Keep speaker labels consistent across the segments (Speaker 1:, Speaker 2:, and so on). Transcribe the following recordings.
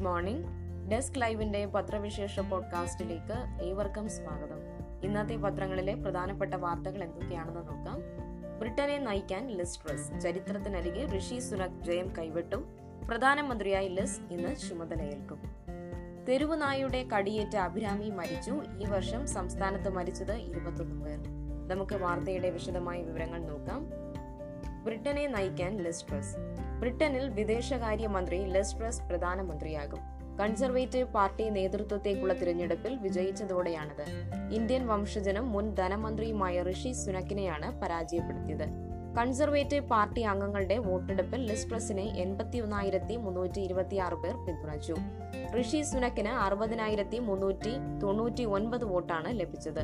Speaker 1: Good morning. Desk ലൈവിന്റെ പത്രവിശേഷ പോഡ്കാസ്റ്റിലേക്ക് ഏവർക്കും സ്വാഗതം. ഇന്നത്തെ പത്രങ്ങളിലെ പ്രധാനപ്പെട്ട വാർത്തകൾ എന്തൊക്കെയാണെന്ന് നോക്കാം. ബ്രിട്ടനെ നയിക്കാൻ ലിസ്ട്രസ്. ചരിത്രത്തിനരികെ ഋഷി സുനക് ജയം കൈവിട്ടു. പ്രധാനമന്ത്രിയായി ലിസ് ഇന്ന് ചുമതലയേൽക്കും. തെരുവുനായുടെ കടിയേറ്റ അഭിരാമി മരിച്ചു. ഈ വർഷം സംസ്ഥാനത്ത് മരിച്ചത് ഇരുപത്തൊന്ന് പേർ. നമുക്ക് വാർത്തയുടെ വിശദമായ വിവരങ്ങൾ നോക്കാം. ബ്രിട്ടനെ നയിക്കാൻ ലിസ് ട്രസ് ബ്രിട്ടനിൽ വിദേശകാര്യമന്ത്രി ലെസ്ട്രസ് ലിസ് ട്രസ് പ്രധാനമന്ത്രിയാകും. കൺസർവേറ്റീവ് പാർട്ടി നേതൃത്വത്തേക്കുള്ള തിരഞ്ഞെടുപ്പിൽ വിജയിച്ചതോടെയാണിത്. ഇന്ത്യൻ വംശജനും മുൻ ധനമന്ത്രിയുമായ ഋഷി സുനക്കിനെയാണ് പരാജയപ്പെടുത്തിയത്. കൺസർവേറ്റീവ് പാർട്ടി അംഗങ്ങളുടെ വോട്ടെടുപ്പിൽ ലിസ്പ്രസിനെ എൺപത്തി ഒന്നായിരത്തി മുന്നൂറ്റി ഇരുപത്തിയാറ് പേർ പിന്തുണച്ചു. ഋഷി സുനക്കിന് അറുപതിനായിരത്തി മുന്നൂറ്റി തൊണ്ണൂറ്റി ഒൻപത് വോട്ടാണ് ലഭിച്ചത്.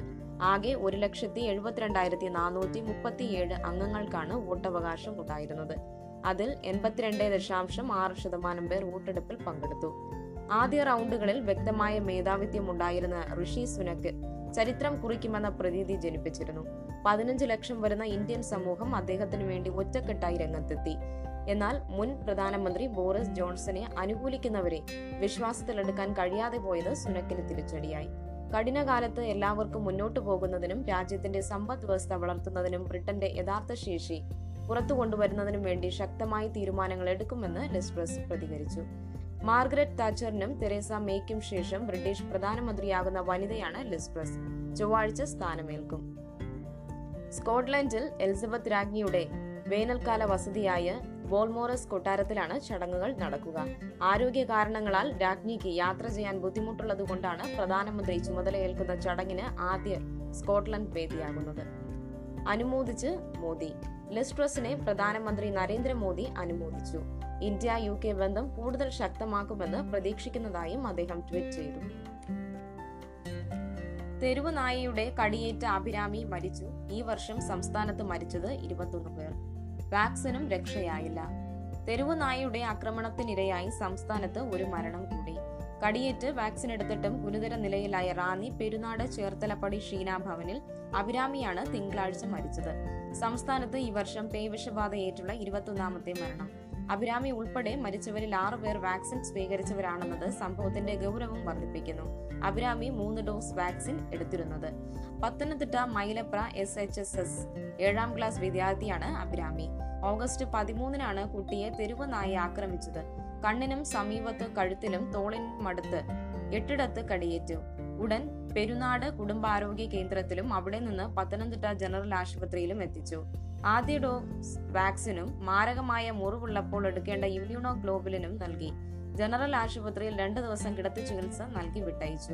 Speaker 1: ആകെ ഒരു ലക്ഷത്തി എഴുപത്തിരണ്ടായിരത്തി നാനൂറ്റി മുപ്പത്തിയേഴ് അംഗങ്ങൾക്കാണ് വോട്ടവകാശം ഉണ്ടായിരുന്നത്. അതിൽ എൺപത്തിരണ്ട് ദശാംശം ആറ് ശതമാനം പേർ വോട്ടെടുപ്പിൽ പങ്കെടുത്തു. ആദ്യ റൗണ്ടുകളിൽ വ്യക്തമായ മേധാവിത്യം ഉണ്ടായിരുന്ന ഋഷി സുനക്ക് ചരിത്രം കുറിക്കുമെന്ന പ്രതീതി ജനിപ്പിച്ചിരുന്നു. പതിനഞ്ച് ലക്ഷം വരുന്ന ഇന്ത്യൻ സമൂഹം അദ്ദേഹത്തിന് വേണ്ടി ഒറ്റക്കെട്ടായി രംഗത്തെത്തി. എന്നാൽ മുൻ പ്രധാനമന്ത്രി ബോറിസ് ജോൺസനെ അനുകൂലിക്കുന്നവരെ വിശ്വാസത്തിലെടുക്കാൻ കഴിയാതെ പോയത് സുനക്കിന് തിരിച്ചടിയായി. കഠിനകാലത്ത് എല്ലാവർക്കും മുന്നോട്ടു പോകുന്നതിനും രാജ്യത്തിന്റെ സമ്പദ് വ്യവസ്ഥ വളർത്തുന്നതിനും ബ്രിട്ടന്റെ യഥാർത്ഥ ശേഷി പുറത്തു കൊണ്ടുവരുന്നതിനും വേണ്ടി ശക്തമായി തീരുമാനങ്ങൾ എടുക്കുമെന്ന് ലെസ്പ്രസ് പ്രതികരിച്ചു. മാർഗരറ്റ് താച്ചറിനും തെരേസ മേയ്ക്കും ശേഷം ബ്രിട്ടീഷ് പ്രധാനമന്ത്രിയാകുന്ന വനിതയാണ് ലെസ്പ്രസ് ചൊവ്വാഴ്ച സ്ഥാനമേൽക്കും. സ്കോട്ട്ലൻഡിൽ എലിസബത്ത് രാജ്ഞിയുടെ വേനൽക്കാല വസതിയായ ബോൾമോറസ് കൊട്ടാരത്തിലാണ് ചടങ്ങുകൾ നടക്കുക. ആരോഗ്യ കാരണങ്ങളാൽ രാജ്ഞിക്ക് യാത്ര ചെയ്യാൻ ബുദ്ധിമുട്ടുള്ളതുകൊണ്ടാണ് പ്രധാനമന്ത്രി ചുമതലയേൽക്കുന്ന ചടങ്ങിന് ആദ്യ സ്കോട്ട്ലൻഡ് വേദിയാകുന്നത്. അനുമോദിച്ച് മോദി. ലിസ്ട്രസിനെ പ്രധാനമന്ത്രി നരേന്ദ്രമോദി അനുമോദിച്ചു. ഇന്ത്യ യു കെ ബന്ധം കൂടുതൽ ശക്തമാക്കുമെന്ന് പ്രതീക്ഷിക്കുന്നതായും അദ്ദേഹം ട്വീറ്റ് ചെയ്തു. തെരുവ് നായയുടെ കടിയേറ്റ അഭിരാമി മരിച്ചു. ഈ വർഷം സംസ്ഥാനത്ത് മരിച്ചത് ഇരുപത്തൊന്ന് പേർ. വാക്സിനും രക്ഷയായില്ല. തെരുവ് നായയുടെ ആക്രമണത്തിനിരയായി സംസ്ഥാനത്ത് ഒരു മരണം കൂടി. കടിയേറ്റ് വാക്സിൻ എടുത്തിട്ടും ഗുരുതര നിലയിലായ റാന്നി പെരുനാട് ചേർത്തലപ്പടി ഷീനാ ഭവനിൽ അഭിരാമിയാണ് തിങ്കളാഴ്ച മരിച്ചത്. സംസ്ഥാനത്ത് ഈ വർഷം പേവിഷബാധയേറ്റുള്ള ഇരുപത്തൊന്നാമത്തെ മരണം. അഭിരാമി ഉൾപ്പെടെ മരിച്ചവരിൽ ആറു പേർ വാക്സിൻ സ്വീകരിച്ചവരാണെന്നത് സംഭവത്തിന്റെ ഗൗരവം വർദ്ധിപ്പിക്കുന്നു. അഭിരാമി മൂന്ന് ഡോസ് വാക്സിൻ എടുത്തിരുന്നത്. Pathanamthitta Mylapra S H S S ഏഴാം ക്ലാസ് വിദ്യാർത്ഥിയാണ് അഭിരാമി. ഓഗസ്റ്റ് പതിമൂന്നിനാണ് കുട്ടിയെ തെരുവ് ആക്രമിച്ചത്. കണ്ണിനും സമീപത്ത് കഴുത്തിലും തോളിനും അടുത്ത് എട്ടിടത്ത് കടിയേറ്റു. ഉടൻ പെരുനാട് കുടുംബാരോഗ്യ കേന്ദ്രത്തിലും അവിടെ നിന്ന് പത്തനംതിട്ട ജനറൽ ആശുപത്രിയിലും എത്തിച്ചു. ആദ്യ ഡോസ് വാക്സിനും മാരകമായ മുറിവുള്ളപ്പോൾ എടുക്കേണ്ട ഇമ്മ്യൂണോ ഗ്ലോബുലിനും നൽകി. ജനറൽ ആശുപത്രിയിൽ രണ്ടു ദിവസം കിടത്തി ചികിത്സ നൽകി വിട്ടയച്ചു.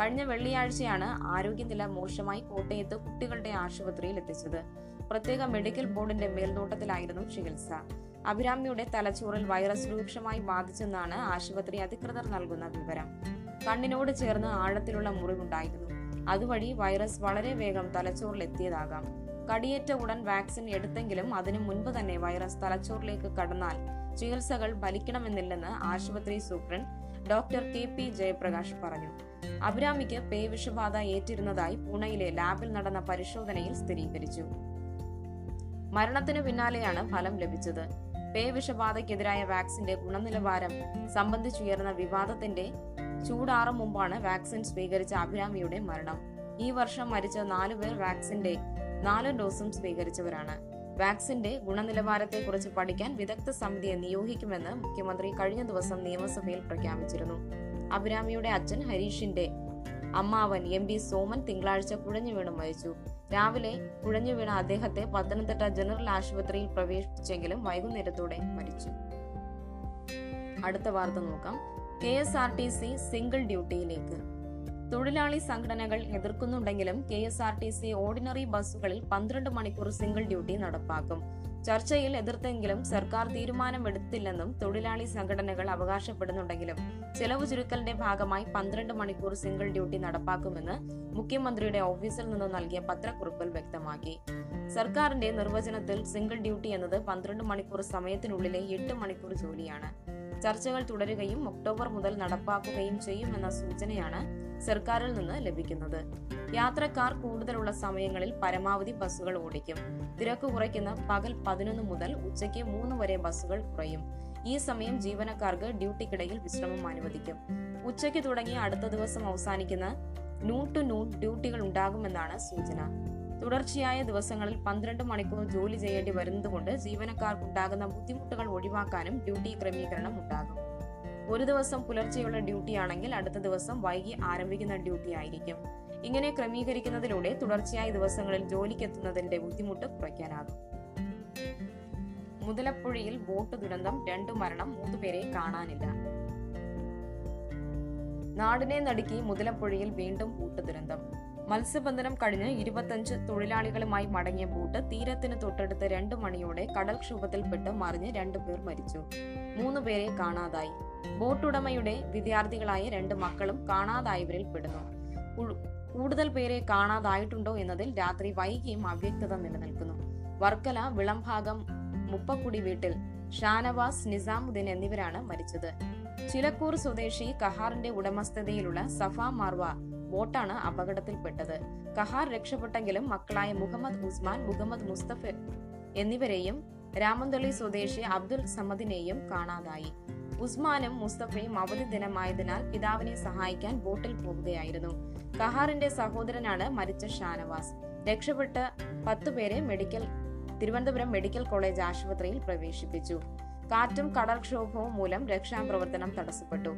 Speaker 1: കഴിഞ്ഞ വെള്ളിയാഴ്ചയാണ് ആരോഗ്യനില മോശമായി കോട്ടയത്ത് കുട്ടികളുടെ ആശുപത്രിയിൽ എത്തിച്ചത്. പ്രത്യേക മെഡിക്കൽ ബോർഡിന്റെ മേൽനോട്ടത്തിലായിരുന്നു ചികിത്സ. അഭിരാമിയുടെ തലച്ചോറിൽ വൈറസ് രൂക്ഷമായി ബാധിച്ചെന്നാണ് ആശുപത്രി അധികൃതർ നൽകുന്ന വിവരം. കണ്ണിനോട് ചേർന്ന് ആഴത്തിലുള്ള മുറിവുണ്ടായിരുന്നു. അതുവഴി വൈറസ് വളരെ വേഗം തലച്ചോറിൽ എത്തിയതാകാം. കടിയേറ്റ ഉടൻ വാക്സിൻ എടുത്തെങ്കിലും അതിനു മുൻപ് തന്നെ വൈറസ് തലച്ചോറിലേക്ക് കടന്നാൽ ചികിത്സകൾ ഫലിക്കണമെന്നില്ലെന്ന് ആശുപത്രി superintendent doctor K P Jayaprakash പറഞ്ഞു. അഭിരാമിക്ക് പേവിഷബാധ ഏറ്റിരുന്നതായി പൂനെയിലെ ലാബിൽ നടന്ന പരിശോധനയിൽ സ്ഥിരീകരിച്ചു. മരണത്തിന് പിന്നാലെയാണ് ഫലം ലഭിച്ചത്. പേവിഷബാധയ്ക്കെതിരായ വാക്സിന്റെ ഗുണനിലവാരം സംബന്ധിച്ചുയർന്ന വിവാദത്തിന്റെ ചൂടാറും മുമ്പാണ് വാക്സിൻ സ്വീകരിച്ച അഭിരാമിയുടെ മരണം. ഈ വർഷം മരിച്ച നാലുപേർ വാക്സിന്റെ നാല് ഡോസും സ്വീകരിച്ചവരാണ്. വാക്സിന്റെ ഗുണനിലവാരത്തെക്കുറിച്ച് പഠിക്കാൻ വിദഗ്ധ സമിതിയെ നിയോഗിക്കുമെന്ന് മുഖ്യമന്ത്രി കഴിഞ്ഞ ദിവസം നിയമസഭയിൽ പ്രഖ്യാപിച്ചിരുന്നു. അഭിരാമിയുടെ അച്ഛൻ ഹരീഷിന്റെ അമ്മാവൻ എം പി സോമൻ തിങ്കളാഴ്ച കുഴഞ്ഞു വീണ് മരിച്ചു. രാവിലെ കുഴഞ്ഞു വീണ അദ്ദേഹത്തെ പത്തനംതിട്ട ജനറൽ ആശുപത്രിയിൽ പ്രവേശിപ്പിച്ചെങ്കിലും വൈകുന്നേരത്തോടെ മരിച്ചു. അടുത്ത വാർത്ത നോക്കാം. K S R T C single ഡ്യൂട്ടിയിലേക്ക്. തൊഴിലാളി സംഘടനകൾ എതിർക്കുന്നുണ്ടെങ്കിലും K S R T C ordinary ബസ്സുകളിൽ പന്ത്രണ്ട് മണിക്കൂർ സിംഗിൾ ഡ്യൂട്ടി നടപ്പാക്കും. ചർച്ചയിൽ എതിർത്തെങ്കിലും സർക്കാർ തീരുമാനമെടുത്തില്ലെന്നും തൊഴിലാളി സംഘടനകൾ അവകാശപ്പെടുന്നുണ്ടെങ്കിലും ചെലവ് ചുരുക്കലിന്റെ ഭാഗമായി പന്ത്രണ്ട് മണിക്കൂർ സിംഗിൾ ഡ്യൂട്ടി നടപ്പാക്കുമെന്ന് മുഖ്യമന്ത്രിയുടെ ഓഫീസിൽ നിന്ന് നൽകിയ പത്രക്കുറിപ്പിൽ വ്യക്തമാക്കി. സർക്കാരിന്റെ നിർവചനത്തിൽ സിംഗിൾ ഡ്യൂട്ടി എന്നത് പന്ത്രണ്ട് മണിക്കൂർ സമയത്തിനുള്ളിലെ എട്ട് മണിക്കൂർ ജോലിയാണ്. ചർച്ചകൾ തുടരുകയും ഒക്ടോബർ മുതൽ നടപ്പാക്കുകയും ചെയ്യുമെന്ന സൂചനയാണ് സർക്കാരിൽ നിന്ന് ലഭിക്കുന്നത്. യാത്രക്കാർ കൂടുതലുള്ള സമയങ്ങളിൽ പരമാവധി ബസ്സുകൾ ഓടിക്കും. തിരക്ക് കുറയ്ക്കുന്ന പകൽ പതിനൊന്ന് മുതൽ ഉച്ചയ്ക്ക് മൂന്ന് വരെ ബസ്സുകൾ കുറയും. ഈ സമയം ജീവനക്കാർക്ക് ഡ്യൂട്ടിക്കിടയിൽ വിശ്രമം അനുവദിക്കും. ഉച്ചയ്ക്ക് തുടങ്ങി അടുത്ത ദിവസം അവസാനിക്കുന്ന നൂൺ ടു നൂൺ ഡ്യൂട്ടികൾ ഉണ്ടാകുമെന്നാണ് സൂചന. തുടർച്ചയായ ദിവസങ്ങളിൽ പന്ത്രണ്ട് മണിക്കൂർ ജോലി ചെയ്യേണ്ടി വരുന്നതുകൊണ്ട് ജീവനക്കാർക്കുണ്ടാകുന്ന ബുദ്ധിമുട്ടുകൾ ഒഴിവാക്കാനും ഡ്യൂട്ടി ക്രമീകരണം ഉണ്ടാകും. ഒരു ദിവസം പുലർച്ചെയുള്ള ഡ്യൂട്ടി ആണെങ്കിൽ അടുത്ത ദിവസം വൈകി ആരംഭിക്കുന്ന ഡ്യൂട്ടി ആയിരിക്കും. ഇങ്ങനെ ക്രമീകരിക്കുന്നതിലൂടെ തുടർച്ചയായ ദിവസങ്ങളിൽ ജോലിക്കെത്തുന്നതിന്റെ ബുദ്ധിമുട്ട് കുറയ്ക്കാനാകും. മുതലപ്പുഴയിൽ ബോട്ട് ദുരന്തം രണ്ടു മരണം മൂന്നുപേരെ കാണാനില്ല. നാടിനെ നടുക്കി മുതലപ്പുഴയിൽ വീണ്ടും ബോട്ട് ദുരന്തം. മത്സ്യബന്ധനം കഴിഞ്ഞ് ഇരുപത്തഞ്ച് തൊഴിലാളികളുമായി മടങ്ങിയ ബോട്ട് തീരത്തിന് തൊട്ടടുത്ത് രണ്ടു മണിയോടെ കടൽക്ഷോഭത്തിൽപ്പെട്ട് മറിഞ്ഞ് രണ്ടുപേർ മരിച്ചു. മൂന്ന് പേരെ കാണാതായി. ബോട്ടുടമയുടെ വിദ്യാർത്ഥികളായ രണ്ട് മക്കളും കാണാതായവരിൽ പെടുന്നു. കൂടുതൽ പേരെ കാണാതായിട്ടുണ്ടോ എന്നതിൽ രാത്രി വൈകിയും അവ്യക്തത നിലനിൽക്കുന്നു. വർക്കല വിളംഭാഗം മുപ്പക്കുടി വീട്ടിൽ ഷാനവാസ് നിസാമുദ്ദീൻ എന്നിവരാണ് മരിച്ചത്. ചിലക്കൂർ സ്വദേശി കഹാറിന്റെ ഉടമസ്ഥതയിലുള്ള സഫ മാർവ ബോട്ടാണ് അപകടത്തിൽപ്പെട്ടത്. കഹാർ രക്ഷപ്പെട്ടെങ്കിലും മക്കളായ മുഹമ്മദ് ഉസ്മാൻ മുഹമ്മദ് മുസ്തഫ എന്നിവരെയും രാമന്തളി സ്വദേശി അബ്ദുൽ സമദിനെയും കാണാതായി. ഉസ്മാനും മുസ്തഫയും അവധി ദിനമായതിനാൽ പിതാവിനെ സഹായിക്കാൻ ബോട്ടിൽ പോവുകയായിരുന്നു. കഹാറിന്റെ സഹോദരനാണ് മരിച്ച ഷാനവാസ്. രക്ഷപ്പെട്ട പത്തുപേരെ മെഡിക്കൽ തിരുവനന്തപുരം മെഡിക്കൽ കോളേജ് ആശുപത്രിയിൽ പ്രവേശിപ്പിച്ചു. കാറ്റും കടൽക്ഷോഭവും മൂലം രക്ഷാപ്രവർത്തനം തടസ്സപ്പെട്ടു.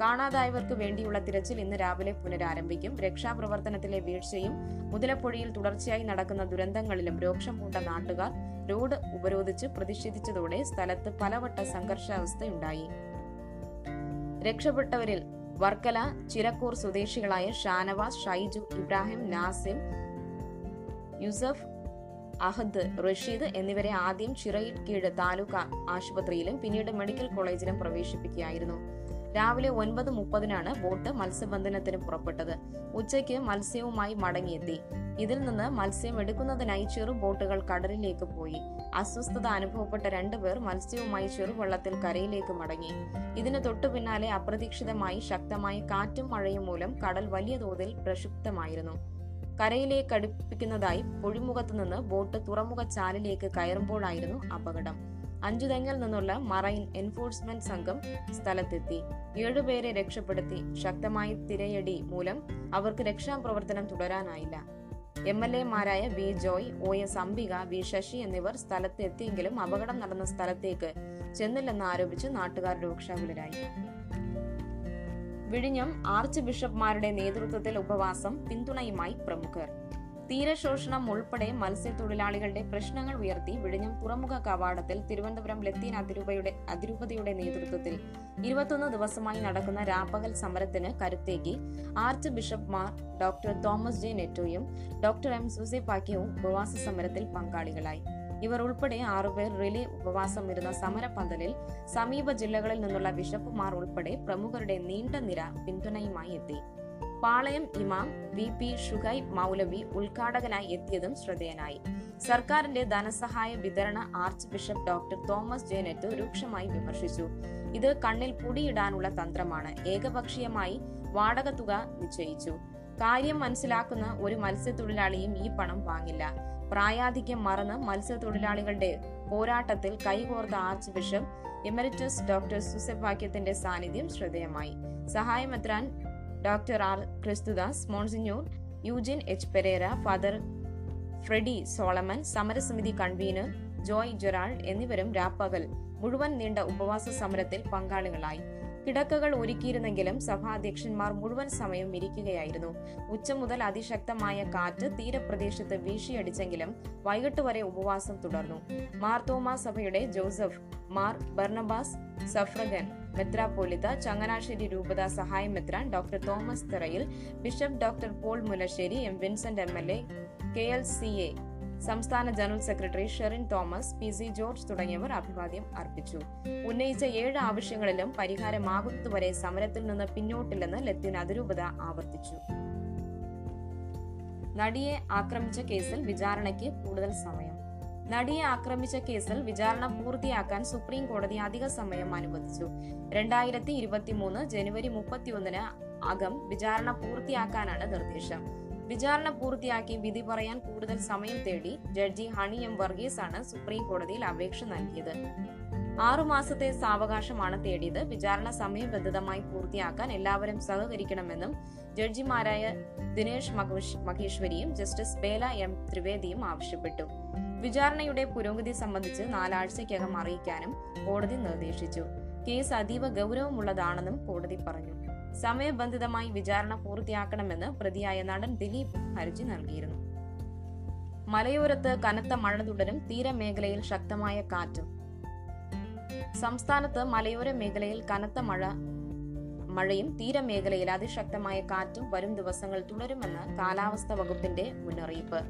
Speaker 1: കാണാതായവർക്ക് വേണ്ടിയുള്ള തിരച്ചിൽ ഇന്ന് രാവിലെ പുനരാരംഭിക്കും. രക്ഷാപ്രവർത്തനത്തിലെ വീഴ്ചയും മുതലപ്പുഴയിൽ തുടർച്ചയായി നടക്കുന്ന ദുരന്തങ്ങളിലും രോക്ഷം പൂണ്ട നാട്ടുകാർ റോഡ് ഉപരോധിച്ച് പ്രതിഷേധിച്ചതോടെ സ്ഥലത്ത് പലവട്ട സംഘർഷാവസ്ഥയുണ്ടായി. രക്ഷപ്പെട്ടവരിൽ വർക്കല ചിരക്കൂർ സ്വദേശികളായ ഷാനവാസ് ഷൈജു ഇബ്രാഹിം നാസിം യൂസഫ് അഹദ് റഷീദ് എന്നിവരെ ആദ്യം ചിറയിക്കീഴ് താലൂക്ക് ആശുപത്രിയിലും പിന്നീട് മെഡിക്കൽ കോളേജിലും പ്രവേശിപ്പിക്കുകയായിരുന്നു. രാവിലെ ഒൻപത് മുപ്പതിനാണ് ബോട്ട് മത്സ്യബന്ധനത്തിന് പുറപ്പെട്ടത്. ഉച്ചയ്ക്ക് മത്സ്യവുമായി മടങ്ങിയെത്തി. ഇതിൽ നിന്ന് മത്സ്യം എടുക്കുന്നതിനായി ചെറു ബോട്ടുകൾ കടലിലേക്ക് പോയി. അസ്വസ്ഥത അനുഭവപ്പെട്ട രണ്ടുപേർ മത്സ്യവുമായി ചെറുവള്ളത്തിൽ കരയിലേക്ക് മടങ്ങി. ഇതിന് തൊട്ടു പിന്നാലെ അപ്രതീക്ഷിതമായി ശക്തമായ കാറ്റും മഴയും മൂലം കടൽ വലിയ തോതിൽ പ്രക്ഷുബ്ധമായിരുന്നു. കരയിലേക്ക് അടുപ്പിക്കുന്നതായി പൊഴിമുഖത്ത് നിന്ന് ബോട്ട് തുറമുഖ ചാലിലേക്ക് കയറുമ്പോഴായിരുന്നു അപകടം. അഞ്ചുതെങ്ങിൽ നിന്നുള്ള മറൈൻ എൻഫോഴ്സ്മെന്റ് സംഘം സ്ഥലത്തെത്തി. ഏഴുപേരെ രക്ഷപ്പെടുത്തി. ശക്തമായ തിരയടി മൂലം അവർക്ക് രക്ഷാപ്രവർത്തനം തുടരാനായില്ല. M L എമാരായ V Joy O S Ambika V Sasi എന്നിവർ സ്ഥലത്ത് എത്തിയെങ്കിലും അപകടം നടന്ന സ്ഥലത്തേക്ക് ചെന്നില്ലെന്ന് ആരോപിച്ച് നാട്ടുകാർ രോക്ഷാകുലരായി. വിഴിഞ്ഞം ആർച്ച് ബിഷപ്പ്മാരുടെ നേതൃത്വത്തിൽ ഉപവാസം പിന്തുണയുമായി പ്രമുഖർ. തീരശോഷണം ഉൾപ്പെടെ മത്സ്യത്തൊഴിലാളികളുടെ പ്രശ്നങ്ങൾ ഉയർത്തി വിഴിഞ്ഞം തുറമുഖ കവാടത്തിൽ തിരുവനന്തപുരം ലത്തീൻ അതിരൂപയുടെ അതിരൂപതയുടെ നേതൃത്വത്തിൽ ഇരുപത്തൊന്ന് ദിവസമായി നടക്കുന്ന രാപ്പകൽ സമരത്തിന് കരുത്തേക്കി ആർച്ച് ബിഷപ്പ്മാർ ഡോക്ടർ തോമസ് ജെ നെറ്റോയും ഡോക്ടർ എം സുസെ പാക്യവും ഉപവാസ സമരത്തിൽ പങ്കാളികളായി. ഇവർ ഉൾപ്പെടെ ആറുപേർ റിലേ ഉപവാസം ഇരുന്ന സമരപന്തലിൽ സമീപ ജില്ലകളിൽ നിന്നുള്ള ബിഷപ്പുമാർ ഉൾപ്പെടെ പ്രമുഖരുടെ നീണ്ട നിര പിന്തുണയുമായി എത്തി. പാളയം ഇമാം വി പി ഷുഗൈ മൗലവി ഉദ്ഘാടകനായി എത്തിയതും ശ്രദ്ധേയനായി. സർക്കാരിന്റെ ധനസഹായ വിതരണ ആർച്ച് ബിഷപ്പ് ഡോക്ടർ തോമസ് ജേനറ്റ് രൂക്ഷമായി വിമർശിച്ചു. ഇത് കണ്ണിൽ പൊടിയിടാനുള്ള തന്ത്രമാണ്. ഏകപക്ഷീയമായി വാടക തുക നിശ്ചയിച്ചു. കാര്യം മനസ്സിലാക്കുന്ന ഒരു മത്സ്യത്തൊഴിലാളിയും ഈ പണം വാങ്ങില്ല. പ്രായാധിക്യം മറന്ന് മത്സ്യത്തൊഴിലാളികളുടെ പോരാട്ടത്തിൽ കൈകോർത്ത ആർച്ച് ബിഷപ്പ് എമറിറ്റസ് ഡോക്ടർ സുസെവാക്യത്തിന്റെ സാന്നിധ്യം ശ്രദ്ധേയമായി. സഹായമെത്രാൻ doctor R Christudas monsignor Eugene H Pereira father Freddy Solomon സമരസമിതി കൺവീനർ ജോയ് ജെറാൾഡ് എന്നിവരും രാപ്പകൽ മുഴുവൻ നീണ്ട ഉപവാസ സമരത്തിൽ പങ്കാളികളായി. കിടക്കകൾ ഒരുക്കിയിരുന്നെങ്കിലും സഭാധ്യക്ഷന്മാർ മുഴുവൻ സമയം ഇരിക്കുകയായിരുന്നു. ഉച്ച മുതൽ അതിശക്തമായ കാറ്റ് തീരപ്രദേശത്ത് വീശിയടിച്ചെങ്കിലും വൈകിട്ട് വരെ ഉപവാസം തുടർന്നു. മാർത്തോമാ സഭയുടെ ജോസഫ് മാർ ബർണബാസ് സഫ്രഗൻ മെത്രാപോലിത ചങ്ങനാശ്ശേരി രൂപത സഹായ മെത്രാൻ doctor Thomas Tharayil bishop doctor Paul Mulassery M. Vincent M. L. A K. L. C. A. സംസ്ഥാന general secretary Sherin Thomas P C George തുടങ്ങിയവർ അഭിവാദ്യം അർപ്പിച്ചു. ഉന്നയിച്ച ഏഴ് ആവശ്യങ്ങളിലും പരിഹാരമാകുന്നതുവരെ സമരത്തിൽ നിന്ന് പിന്നോട്ടില്ലെന്ന് ലത്തീൻ അതിരൂപത ആവർത്തിച്ചു. നടിയെ ആക്രമിച്ച കേസിൽ വിചാരണയ്ക്ക് കൂടുതൽ സമയം. നടിയെ ആക്രമിച്ച കേസിൽ വിചാരണ പൂർത്തിയാക്കാൻ സുപ്രീം കോടതി അധിക സമയം അനുവദിച്ചു. രണ്ടായിരത്തി ഇരുപത്തി മൂന്ന് ജനുവരി മുപ്പത്തിയൊന്നിന് അകം വിചാരണ പൂർത്തിയാക്കാനാണ് നിർദ്ദേശം. വിചാരണ പൂർത്തിയാക്കി വിധി പറയാൻ കൂടുതൽ സമയം തേടി ജഡ്ജി ഹണി എം വർഗീസ് ആണ് സുപ്രീം കോടതിയിൽ അപേക്ഷ നൽകിയത്. ആറുമാസത്തെ സാവകാശമാണ് തേടിയത്. വിചാരണ സമയബന്ധിതമായി പൂർത്തിയാക്കാൻ എല്ലാവരും സഹകരിക്കണമെന്നും ജഡ്ജിമാരായ ദിനേഷ് മഹേശ്വരിയും ജസ്റ്റിസ് ബേല എം ത്രിവേദിയും ആവശ്യപ്പെട്ടു. വിചാരണയുടെ പുരോഗതി സംബന്ധിച്ച് നാലാഴ്ചയ്ക്കകം അറിയിക്കാനും കോടതി നിർദ്ദേശിച്ചു. കേസ് അതീവ ഗൗരവമുള്ളതാണെന്നും കോടതി പറഞ്ഞു. സമയബന്ധിതമായി വിചാരണ പൂർത്തിയാക്കണമെന്ന് പ്രതിയായ നടൻ ദിലീപ് ഹർജി നൽകിയിരുന്നു. മലയോരത്ത് കനത്ത മഴ തുടരും തീരമേഖലയിൽ ശക്തമായ കാറ്റും. സംസ്ഥാനത്ത് മലയോര മേഖലയിൽ കനത്ത മഴ മഴയും തീരമേഖലയിൽ അതിശക്തമായ കാറ്റും വരും ദിവസങ്ങൾ തുടരുമെന്ന് കാലാവസ്ഥ വകുപ്പിന്റെ മുന്നറിയിപ്പ്.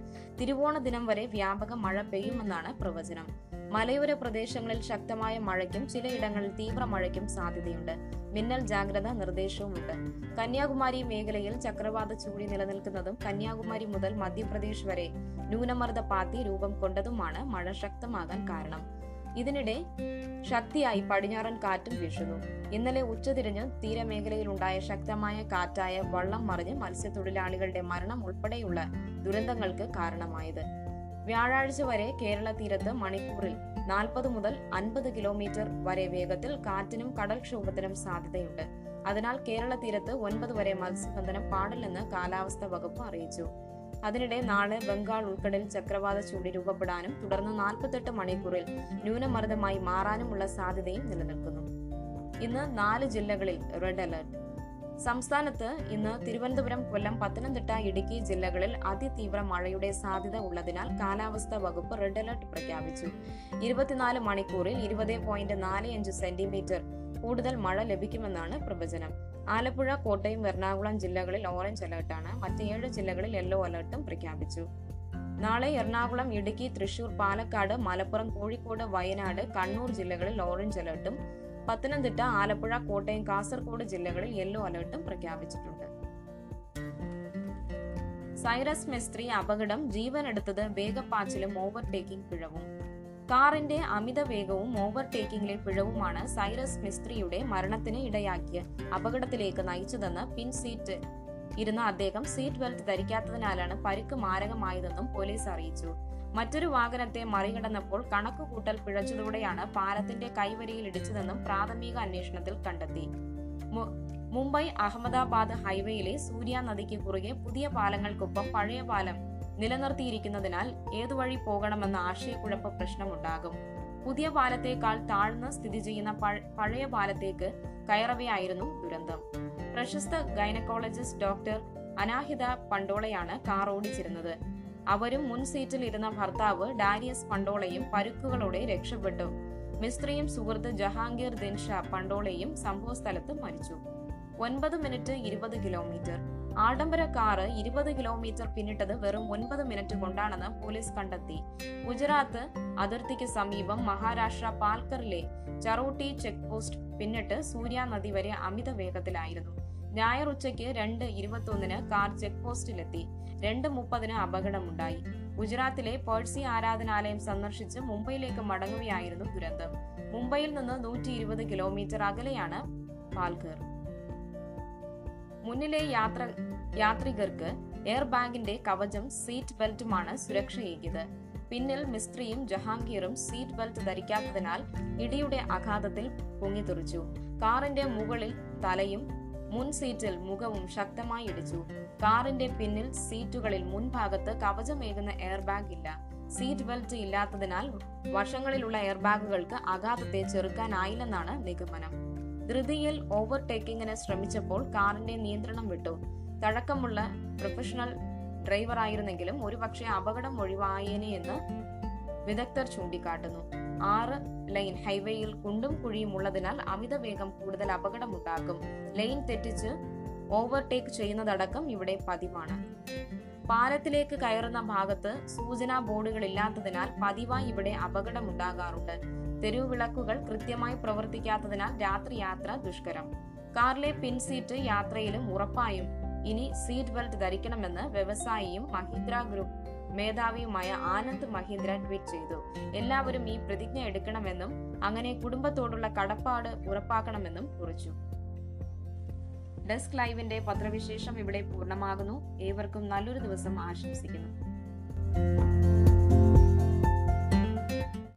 Speaker 1: തിരുവോണ ദിനം വരെ വ്യാപക മഴ പെയ്യുമെന്നാണ് പ്രവചനം. മലയോര പ്രദേശങ്ങളിൽ ശക്തമായ മഴയ്ക്കും ചിലയിടങ്ങളിൽ തീവ്ര മഴയ്ക്കും സാധ്യതയുണ്ട്. മിന്നൽ ജാഗ്രത നിർദ്ദേശവുമുണ്ട്. കന്യാകുമാരി മേഖലയിൽ ചക്രവാത ചൂടി നിലനിൽക്കുന്നതും കന്യാകുമാരി മുതൽ മധ്യപ്രദേശ് വരെ ന്യൂനമർദ്ദ പാത്തി രൂപം കൊണ്ടതുമാണ് മഴ ശക്തമാകാൻ കാരണം. ഇതിനിടെ ശക്തിയായി പടിഞ്ഞാറൻ കാറ്റും വീശുന്നു. ഇന്നലെ ഉച്ചതിരിഞ്ഞ് തീരമേഖലയിലുണ്ടായ ശക്തമായ കാറ്റായ വള്ളം മറിഞ്ഞ് മത്സ്യത്തൊഴിലാളികളുടെ മരണം ഉൾപ്പെടെയുള്ള ദുരന്തങ്ങൾക്ക് കാരണമായത്. വ്യാഴാഴ്ച വരെ കേരള തീരത്ത് മണിക്കൂറിൽ നാൽപ്പത് മുതൽ അൻപത് കിലോമീറ്റർ വരെ വേഗത്തിൽ കാറ്റിനും കടൽക്ഷോഭത്തിനും സാധ്യതയുണ്ട്. അതിനാൽ കേരള തീരത്ത് ഒൻപത് വരെ മത്സ്യബന്ധനം പാടില്ലെന്ന് കാലാവസ്ഥാ വകുപ്പ് അറിയിച്ചു. അതിനിടെ നാളെ ബംഗാൾ ഉൾക്കടലിൽ ചക്രവാത ചൂടി രൂപപ്പെടാനും തുടർന്ന് നാൽപ്പത്തെട്ട് മണിക്കൂറിൽ ന്യൂനമർദ്ദമായി മാറാനുമുള്ള സാധ്യതയും നിലനിൽക്കുന്നു. ഇന്ന് നാല് ജില്ലകളിൽ റെഡ് അലർട്ട്. സംസ്ഥാനത്ത് ഇന്ന് തിരുവനന്തപുരം കൊല്ലം പത്തനംതിട്ട ഇടുക്കി ജില്ലകളിൽ അതിതീവ്ര മഴയുടെ സാധ്യത ഉള്ളതിനാൽ കാലാവസ്ഥാ വകുപ്പ് റെഡ് അലർട്ട് പ്രഖ്യാപിച്ചു. ഇരുപത്തിനാല് മണിക്കൂറിൽ ഇരുപത് പോയിന്റ് നാല് അഞ്ച് സെന്റിമീറ്റർ കൂടുതൽ മഴ ലഭിക്കുമെന്നാണ് പ്രവചനം. ആലപ്പുഴ കോട്ടയം എറണാകുളം ജില്ലകളിൽ ഓറഞ്ച് അലർട്ടാണ്. മറ്റ് ഏഴ് ജില്ലകളിൽ യെല്ലോ അലർട്ടും പ്രഖ്യാപിച്ചു. നാളെ എറണാകുളം ഇടുക്കി തൃശൂർ പാലക്കാട് മലപ്പുറം കോഴിക്കോട് വയനാട് കണ്ണൂർ ജില്ലകളിൽ ഓറഞ്ച് അലർട്ടും പത്തനംതിട്ട ആലപ്പുഴ കോട്ടയം കാസർഗോഡ് ജില്ലകളിൽ യെല്ലോ അലർട്ടും പ്രഖ്യാപിച്ചിട്ടുണ്ട്. സൈറസ് മിസ്ത്രി അപകടം ജീവൻ ജീവനെടുത്തത് വേഗപ്പാച്ചിലും ഓവർടേക്കിംഗ് പിഴവും. കാറിന്റെ അമിത വേഗവും ഓവർടേക്കിംഗിലെ പിഴവുമാണ് സൈറസ് മിസ്ത്രിയുടെ മരണത്തിന് ഇടയാക്കിയ അപകടത്തിലേക്ക് നയിച്ചതെന്ന് പിൻ സീറ്റ് ഇരുന്ന അദ്ദേഹം സീറ്റ് ബെൽറ്റ് ധരിക്കാത്തതിനാലാണ് പരിക്ക് മാരകമായതെന്നും പോലീസ് അറിയിച്ചു. മറ്റൊരു വാഹനത്തെ മറികടന്നപ്പോൾ കണക്കുകൂട്ടൽ പിഴച്ചതോടെയാണ് പാലത്തിന്റെ കൈവരിയിൽ ഇടിച്ചതെന്നും പ്രാഥമിക അന്വേഷണത്തിൽ കണ്ടെത്തി. മുംബൈ അഹമ്മദാബാദ് ഹൈവേയിലെ സൂര്യ നദിക്ക് കുറുകെ പുതിയ പാലങ്ങൾക്കൊപ്പം പഴയ പാലം നിലനിർത്തിയിരിക്കുന്നതിനാൽ ഏതുവഴി പോകണമെന്ന ആശയക്കുഴപ്പ പ്രശ്നമുണ്ടാകും. പുതിയ പാലത്തേക്കാൾ താഴ്ന്ന് സ്ഥിതി ചെയ്യുന്ന പഴയ പാലത്തേക്ക് കയറവെയായിരുന്നു ദുരന്തം. പ്രശസ്ത ഗൈനക്കോളജിസ്റ്റ് ഡോക്ടർ അനാഹിത പണ്ടോളയാണ് കാർ ഓടിച്ചിരുന്നത് അവരും മുൻ സീറ്റിൽ ഇരുന്ന ഭർത്താവ് ഡാരിയസ് പണ്ടോളയും പരുക്കുകളോടെ രക്ഷപ്പെട്ടു. മിസ്ത്രിയും സുഹൃത്ത് ജഹാംഗീർ ദിൻഷാ പണ്ടോളയും സംഭവസ്ഥലത്ത് മരിച്ചു. ഒൻപത് മിനിറ്റ് ഇരുപത് കിലോമീറ്റർ. ആഡംബര കാറ് ഇരുപത് കിലോമീറ്റർ പിന്നിട്ടത് വെറും ഒൻപത് മിനിറ്റ് കൊണ്ടാണെന്ന് പോലീസ് കണ്ടെത്തി. ഗുജറാത്ത് അതിർത്തിക്ക് സമീപം മഹാരാഷ്ട്ര പാൽക്കറിലെ ചറോട്ടി ചെക്ക് പോസ്റ്റ് പിന്നിട്ട് സൂര്യ നദി വരെ അമിത വേഗത്തിലായിരുന്നു. ഞായർ ഉച്ചയ്ക്ക് രണ്ട് ഇരുപത്തൊന്നിന് കാർ ചെക്ക് പോസ്റ്റിലെത്തി. രണ്ട് മുപ്പതിന് അപകടമുണ്ടായി. ഗുജറാത്തിലെ പേഴ്സി ആരാധനാലയം സന്ദർശിച്ച് മുംബൈയിലേക്ക് മടങ്ങുകയായിരുന്നു ദുരന്തം. മുംബൈയിൽ നിന്ന് നൂറ്റി ഇരുപത് കിലോമീറ്റർ അകലെയാണ് പാൽഘർ. മുന്നിലെ യാത്ര യാത്രികർക്ക് എയർ ബാഗിന്റെ കവചം സീറ്റ് ബെൽറ്റുമാണ് സുരക്ഷയേകിയത്. പിന്നിൽ മിസ്ത്രിയും ജഹാംഗീറും സീറ്റ് ബെൽറ്റ് ധരിക്കാത്തതിനാൽ ഇടിയുടെ ആഘാതത്തിൽ പൊങ്ങിത്തെറിച്ചു. കാറിന്റെ മുകളിൽ തലയും മുൻ സീറ്റിൽ മുഖവും ശക്തമായി ഇടിച്ചു. കാറിന്റെ പിന്നിൽ സീറ്റുകളിൽ മുൻഭാഗത്ത് കവചമേകുന്ന എയർ ബാഗ് ഇല്ല. സീറ്റ് ബെൽറ്റ് ഇല്ലാത്തതിനാൽ വശങ്ങളിലുള്ള എയർ ബാഗുകൾക്ക് ആഘാതത്തെ ചെറുക്കാനായില്ലെന്നാണ് നിഗമനം. ധൃതിയിൽ ഓവർടേക്കിങ്ങിന് ശ്രമിച്ചപ്പോൾ കാറിന്റെ നിയന്ത്രണം വിട്ടു. തഴക്കമുള്ള പ്രൊഫഷണൽ ഡ്രൈവറായിരുന്നെങ്കിലും ഒരുപക്ഷെ അപകടം ഒഴിവായേനെ എന്ന് വിദഗ്ധർ ചൂണ്ടിക്കാട്ടുന്നു. ആറ് ലൈൻ ഹൈവേയിൽ കുണ്ടും കുഴിയും ഉള്ളതിനാൽ അമിത വേഗം കൂടുതൽ അപകടമുണ്ടാക്കും. ലൈൻ തെറ്റിച്ച് ഓവർടേക്ക് ചെയ്യുന്നതടക്കം ഇവിടെ പതിവാണ്. പാലത്തിലേക്ക് കയറുന്ന ഭാഗത്ത് സൂചനാ ബോർഡുകൾ ഇല്ലാത്തതിനാൽ പതിവായി ഇവിടെ അപകടമുണ്ടാകാറുണ്ട്. തെരുവ് വിളക്കുകൾ കൃത്യമായി പ്രവർത്തിക്കാത്തതിനാൽ രാത്രി യാത്ര ദുഷ്കരം. കാറിലെ പിൻസീറ്റ് യാത്രയിലും ഉറപ്പായും ഇനി സീറ്റ് ബെൽറ്റ് ധരിക്കണമെന്ന് വ്യവസായിയും മഹീന്ദ്ര ഗ്രൂപ്പ് മേധാവിയുമായ ആനന്ദ് മഹീന്ദ്ര ട്വീറ്റ് ചെയ്തു. എല്ലാവരും ഈ പ്രതിജ്ഞ എടുക്കണമെന്നും അങ്ങനെ കുടുംബത്തോടുള്ള കടപ്പാട് ഉറപ്പാക്കണമെന്നും കുറിച്ചു. ഡെസ്ക് ലൈവിന്റെ പത്രവിശേഷം ഇവിടെ പൂർണമാകുന്നു. ഏവർക്കും നല്ലൊരു ദിവസം ആശംസിക്കുന്നു.